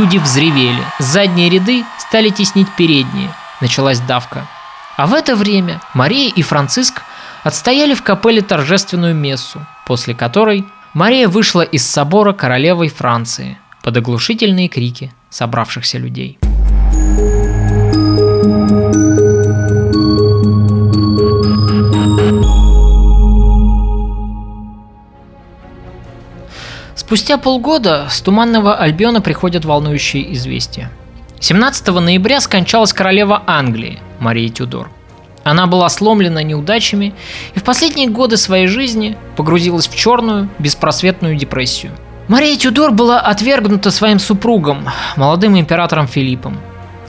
Люди взревели, задние ряды стали теснить передние, началась давка. А в это время Мария и Франциск отстояли в капелле торжественную мессу, после которой Мария вышла из собора королевой Франции под оглушительные крики собравшихся людей. Спустя полгода с Туманного Альбиона приходят волнующие известия. 17 ноября скончалась королева Англии Мария Тюдор. Она была сломлена неудачами и в последние годы своей жизни погрузилась в черную, беспросветную депрессию. Мария Тюдор была отвергнута своим супругом, молодым императором Филиппом.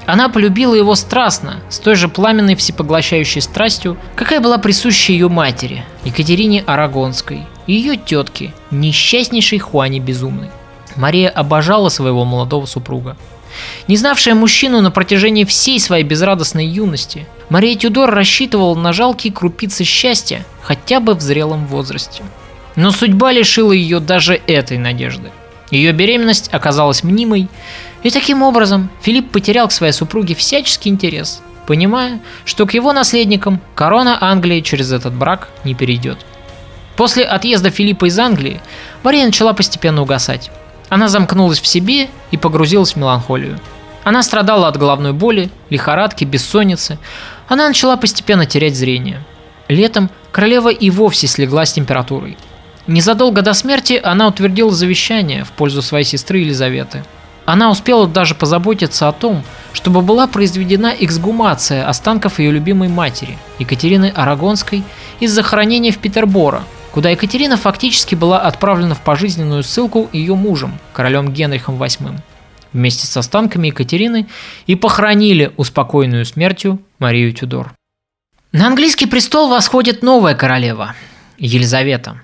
Она полюбила его страстно, с той же пламенной всепоглощающей страстью, какая была присуща ее матери, Екатерине Арагонской, ее тетке, несчастнейшей Хуане Безумной. Мария обожала своего молодого супруга. Не знавшая мужчину на протяжении всей своей безрадостной юности, Мария Тюдор рассчитывала на жалкие крупицы счастья хотя бы в зрелом возрасте. Но судьба лишила ее даже этой надежды. Ее беременность оказалась мнимой, и таким образом Филипп потерял к своей супруге всяческий интерес, понимая, что к его наследникам корона Англии через этот брак не перейдет. После отъезда Филиппа из Англии Мария начала постепенно угасать. Она замкнулась в себе и погрузилась в меланхолию. Она страдала от головной боли, лихорадки, бессонницы. Она начала постепенно терять зрение. Летом королева и вовсе слегла с температурой. Незадолго до смерти она утвердила завещание в пользу своей сестры Елизаветы. Она успела даже позаботиться о том, чтобы была произведена эксгумация останков ее любимой матери, Екатерины Арагонской, из захоронения в Петербора, куда Екатерина фактически была отправлена в пожизненную ссылку ее мужем, королем Генрихом VIII. Вместе с останками Екатерины и похоронили успокоенную смертью Марию Тюдор. На английский престол восходит новая королева – Елизавета.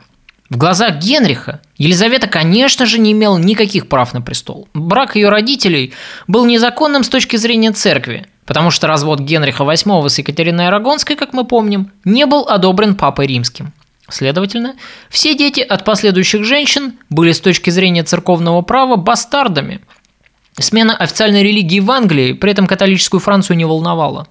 В глазах Генриха Елизавета, конечно же, не имела никаких прав на престол. Брак ее родителей был незаконным с точки зрения церкви, потому что развод Генриха VIII с Екатериной Арагонской, как мы помним, не был одобрен Папой Римским – Следовательно, все дети от последующих женщин были с точки зрения церковного права бастардами. Смена официальной религии в Англии при этом католическую Францию не волновала.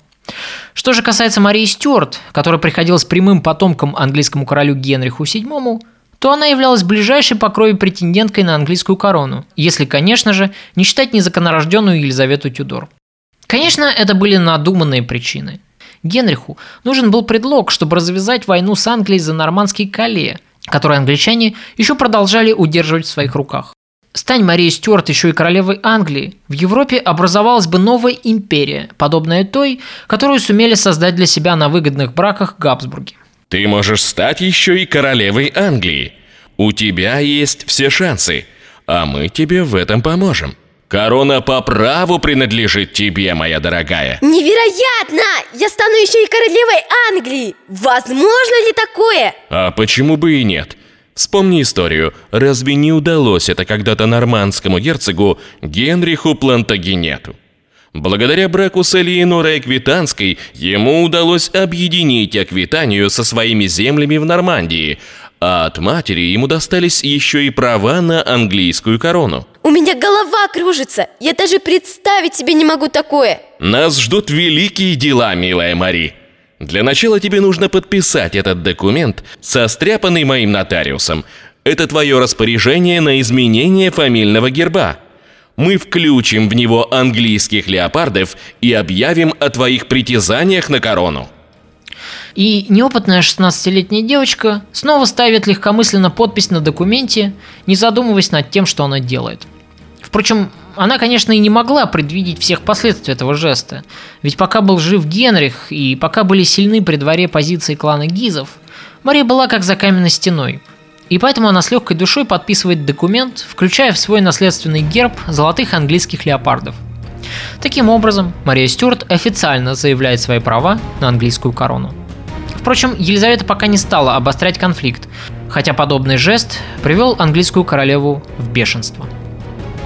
Что же касается Марии Стюарт, которая приходилась прямым потомком английскому королю Генриху VII, то она являлась ближайшей по крови претенденткой на английскую корону, если, конечно же, не считать незаконорожденную Елизавету Тюдор. Конечно, это были надуманные причины. Генриху нужен был предлог, чтобы развязать войну с Англией за нормандский Кале, который англичане еще продолжали удерживать в своих руках. Стань Мария Стюарт еще и королевой Англии, в Европе образовалась бы новая империя, подобная той, которую сумели создать для себя на выгодных браках Габсбурги. Ты можешь стать еще и королевой Англии. У тебя есть все шансы, а мы тебе в этом поможем. Корона по праву принадлежит тебе, моя дорогая. Невероятно! Я стану еще и королевой Англии! Возможно ли такое? А почему бы и нет? Вспомни историю. Разве не удалось это когда-то нормандскому герцогу Генриху Плантагенету? Благодаря браку с Элеонорой Аквитанской ему удалось объединить Аквитанию со своими землями в Нормандии, а от матери ему достались еще и права на английскую корону. У меня голова кружится. Я даже представить себе не могу такое. Нас ждут великие дела, милая Мари. Для начала тебе нужно подписать этот документ, состряпанный моим нотариусом. Это твое распоряжение на изменение фамильного герба. Мы включим в него английских леопардов и объявим о твоих притязаниях на корону. И неопытная 16-летняя девочка снова ставит легкомысленно подпись на документе, не задумываясь над тем, что она делает. Впрочем, она, конечно, и не могла предвидеть всех последствий этого жеста. Ведь пока был жив Генрих и пока были сильны при дворе позиции клана Гизов, Мария была как за каменной стеной. И поэтому она с легкой душой подписывает документ, включая в свой наследственный герб золотых английских леопардов. Таким образом, Мария Стюарт официально заявляет свои права на английскую корону. Впрочем, Елизавета пока не стала обострять конфликт, хотя подобный жест привел английскую королеву в бешенство.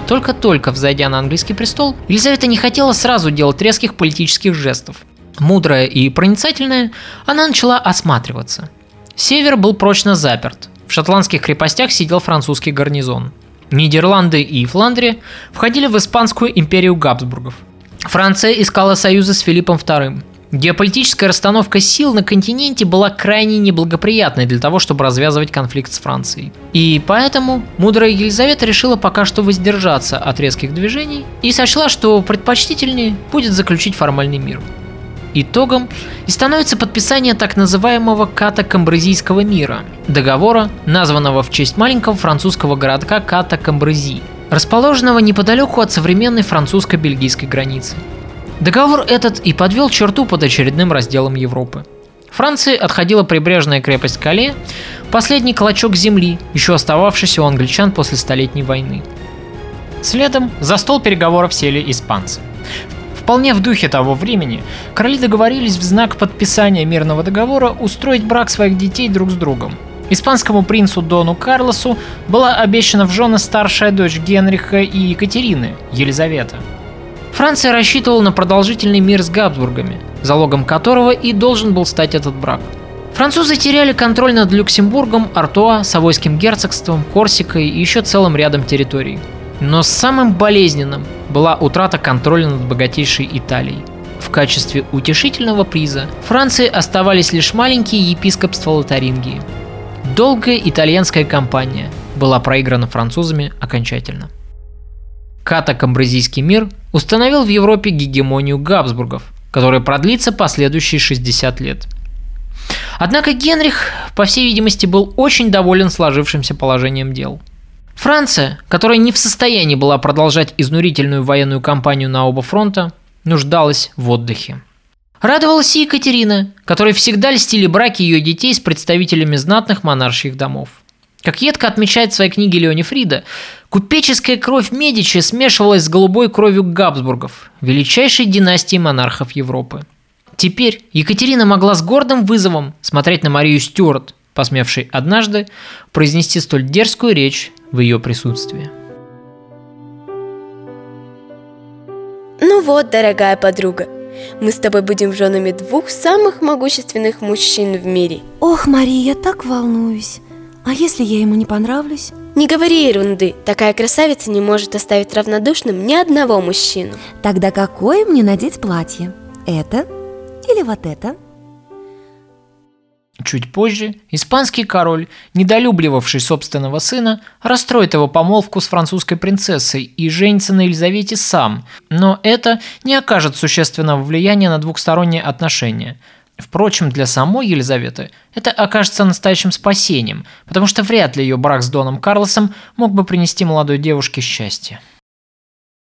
Только-только взойдя на английский престол, Елизавета не хотела сразу делать резких политических жестов. Мудрая и проницательная, она начала осматриваться. Север был прочно заперт. В шотландских крепостях сидел французский гарнизон. Нидерланды и Фландрия входили в Испанскую империю Габсбургов. Франция искала союза с Филиппом II. Геополитическая расстановка сил на континенте была крайне неблагоприятной для того, чтобы развязывать конфликт с Францией. И поэтому мудрая Елизавета решила пока что воздержаться от резких движений и сочла, что предпочтительнее будет заключить формальный мир. Итогом и становится подписание так называемого Ката-Камбрезийского мира, договора, названного в честь маленького французского городка Ката-Камбрези, расположенного неподалеку от современной французско-бельгийской границы. Договор этот и подвел черту под очередным разделом Европы. Франции отходила прибрежная крепость Кале, последний клочок земли, еще остававшийся у англичан после Столетней войны. Следом за стол переговоров сели испанцы. Вполне в духе того времени, короли договорились в знак подписания мирного договора устроить брак своих детей друг с другом. Испанскому принцу Дону Карлосу была обещана в жены старшая дочь Генриха и Екатерины, Елизавета – Франция рассчитывала на продолжительный мир с Габсбургами, залогом которого и должен был стать этот брак. Французы теряли контроль над Люксембургом, Артуа, Савойским герцогством, Корсикой и еще целым рядом территорий. Но самым болезненным была утрата контроля над богатейшей Италией. В качестве утешительного приза Франции оставались лишь маленькие епископства Лотарингии. Долгая итальянская кампания была проиграна французами окончательно. Ката-Камбразийский мир установил в Европе гегемонию Габсбургов, которая продлится последующие 60 лет. Однако Генрих, по всей видимости, был очень доволен сложившимся положением дел. Франция, которая не в состоянии была продолжать изнурительную военную кампанию на оба фронта, нуждалась в отдыхе. Радовалась и Екатерина, которой всегда льстили браки ее детей с представителями знатных монарших домов. Как едко отмечает в своей книге Леони Фрида, купеческая кровь Медичи смешивалась с голубой кровью Габсбургов, величайшей династии монархов Европы. Теперь Екатерина могла с гордым вызовом смотреть на Марию Стюарт, посмевшей однажды произнести столь дерзкую речь в ее присутствии. Ну вот, дорогая подруга, мы с тобой будем женами двух самых могущественных мужчин в мире. Ох, Мария, я так волнуюсь. А если я ему не понравлюсь? Не говори ерунды. Такая красавица не может оставить равнодушным ни одного мужчину. Тогда какое мне надеть платье? Это или вот это? Чуть позже испанский король, недолюбливавший собственного сына, расстроит его помолвку с французской принцессой и женится на Елизавете сам, но это не окажет существенного влияния на двухсторонние отношения – Впрочем, для самой Елизаветы это окажется настоящим спасением, потому что вряд ли ее брак с Доном Карлосом мог бы принести молодой девушке счастье.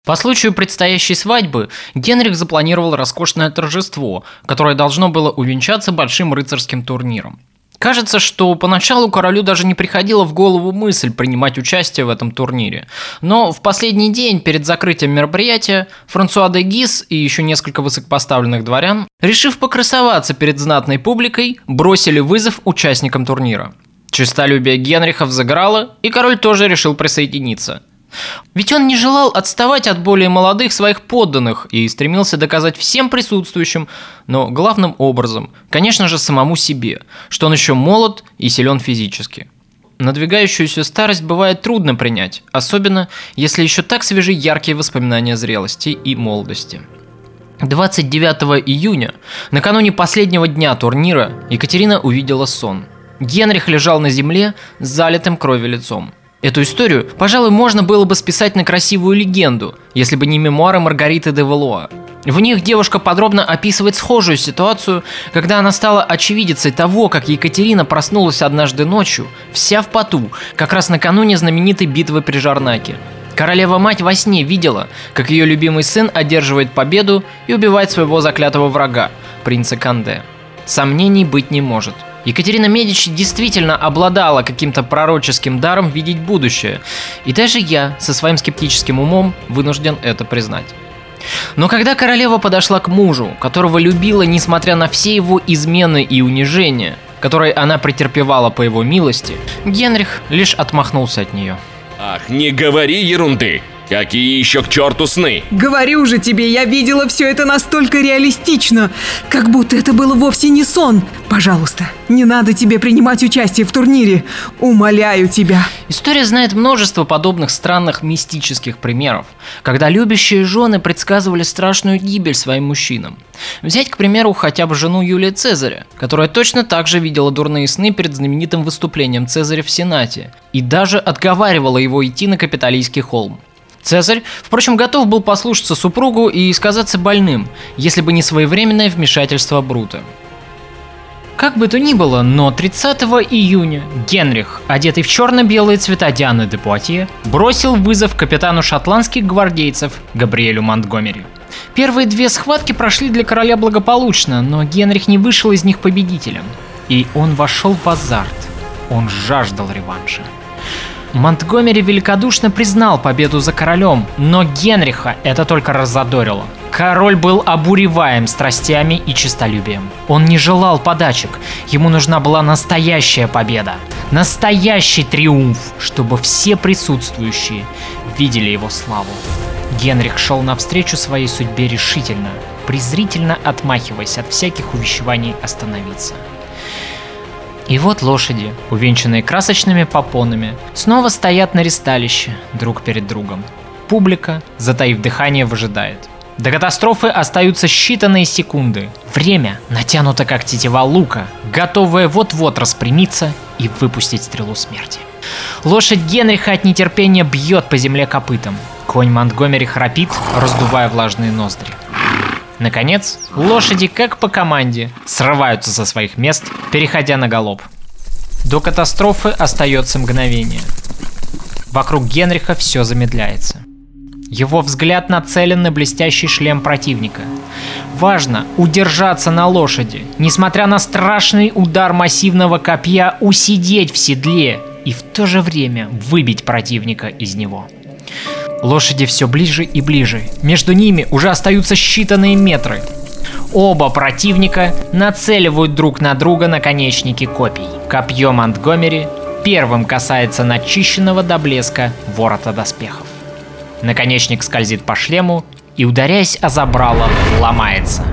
По случаю предстоящей свадьбы Генрих запланировал роскошное торжество, которое должно было увенчаться большим рыцарским турниром. Кажется, что поначалу королю даже не приходила в голову мысль принимать участие в этом турнире. Но в последний день перед закрытием мероприятия Франсуа де Гис и еще несколько высокопоставленных дворян, решив покрасоваться перед знатной публикой, бросили вызов участникам турнира. Честолюбие Генриха взыграло, и король тоже решил присоединиться. Ведь он не желал отставать от более молодых своих подданных и стремился доказать всем присутствующим, но главным образом, конечно же, самому себе, что он еще молод и силен физически. Надвигающуюся старость бывает трудно принять, особенно если еще так свежи яркие воспоминания зрелости и молодости. 29 июня, накануне последнего дня турнира, Екатерина увидела сон. Генрих лежал на земле с залитым кровью лицом. Эту историю, пожалуй, можно было бы списать на красивую легенду, если бы не мемуары Маргариты де Валуа. В них девушка подробно описывает схожую ситуацию, когда она стала очевидицей того, как Екатерина проснулась однажды ночью, вся в поту, как раз накануне знаменитой битвы при Жарнаке. Королева-мать во сне видела, как ее любимый сын одерживает победу и убивает своего заклятого врага, принца Канде. Сомнений быть не может – Екатерина Медичи действительно обладала каким-то пророческим даром видеть будущее, и даже я со своим скептическим умом вынужден это признать. Но когда королева подошла к мужу, которого любила несмотря на все его измены и унижения, которые она претерпевала по его милости, Генрих лишь отмахнулся от нее. Ах, не говори ерунды! Какие еще к черту сны? Говорю же тебе, я видела все это настолько реалистично, как будто это было вовсе не сон. Пожалуйста, не надо тебе принимать участие в турнире. Умоляю тебя. История знает множество подобных странных мистических примеров, когда любящие жены предсказывали страшную гибель своим мужчинам. Взять, к примеру, хотя бы жену Юлия Цезаря, которая точно так же видела дурные сны перед знаменитым выступлением Цезаря в Сенате и даже отговаривала его идти на Капитолийский холм. Цезарь, впрочем, готов был послушаться супругу и сказаться больным, если бы не своевременное вмешательство Брута. Как бы то ни было, но 30 июня Генрих, одетый в черно-белые цвета Дианы де Пуатье, бросил вызов капитану шотландских гвардейцев Габриэлю Монтгомери. Первые две схватки прошли для короля благополучно, но Генрих не вышел из них победителем. И он вошел в азарт. Он жаждал реванша. Монтгомери великодушно признал победу за королем, но Генриха это только раззадорило. Король был обуреваем страстями и честолюбием. Он не желал подачек, ему нужна была настоящая победа. Настоящий триумф, чтобы все присутствующие видели его славу. Генрих шел навстречу своей судьбе решительно, презрительно отмахиваясь от всяких увещеваний остановиться. И вот лошади, увенчанные красочными попонами, снова стоят на ристалище, друг перед другом. Публика, затаив дыхание, выжидает. До катастрофы остаются считанные секунды. Время натянуто как тетива лука, готовое вот-вот распрямиться и выпустить стрелу смерти. Лошадь Генриха от нетерпения бьет по земле копытом. Конь Монтгомери храпит, раздувая влажные ноздри. Наконец, лошади, как по команде, срываются со своих мест, переходя на галоп. До катастрофы остается мгновение. Вокруг Генриха все замедляется. Его взгляд нацелен на блестящий шлем противника. Важно удержаться на лошади, несмотря на страшный удар массивного копья, усидеть в седле и в то же время выбить противника из него. Лошади все ближе и ближе. Между ними уже остаются считанные метры. Оба противника нацеливают друг на друга наконечники копий. Копье Монтгомери первым касается начищенного до блеска ворота доспехов. Наконечник скользит по шлему и, ударяясь о забрало, ломается.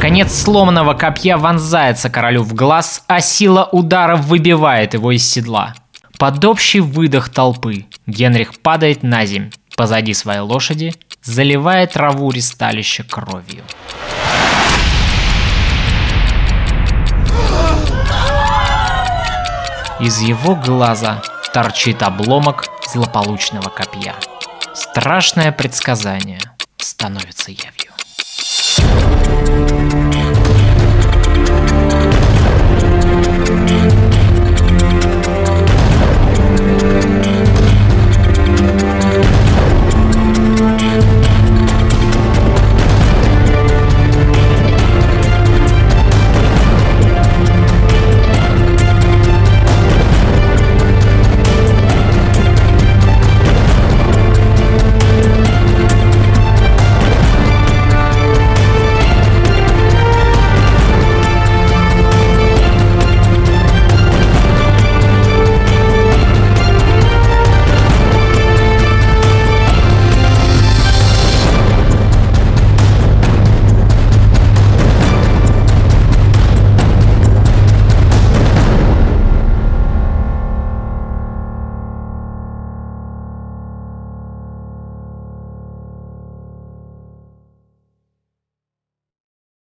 Конец сломанного копья вонзается королю в глаз, а сила удара выбивает его из седла. Под общий выдох толпы Генрих падает на земь позади своей лошади, заливая траву ристалища кровью. Из его глаза торчит обломок злополучного копья. Страшное предсказание становится явью.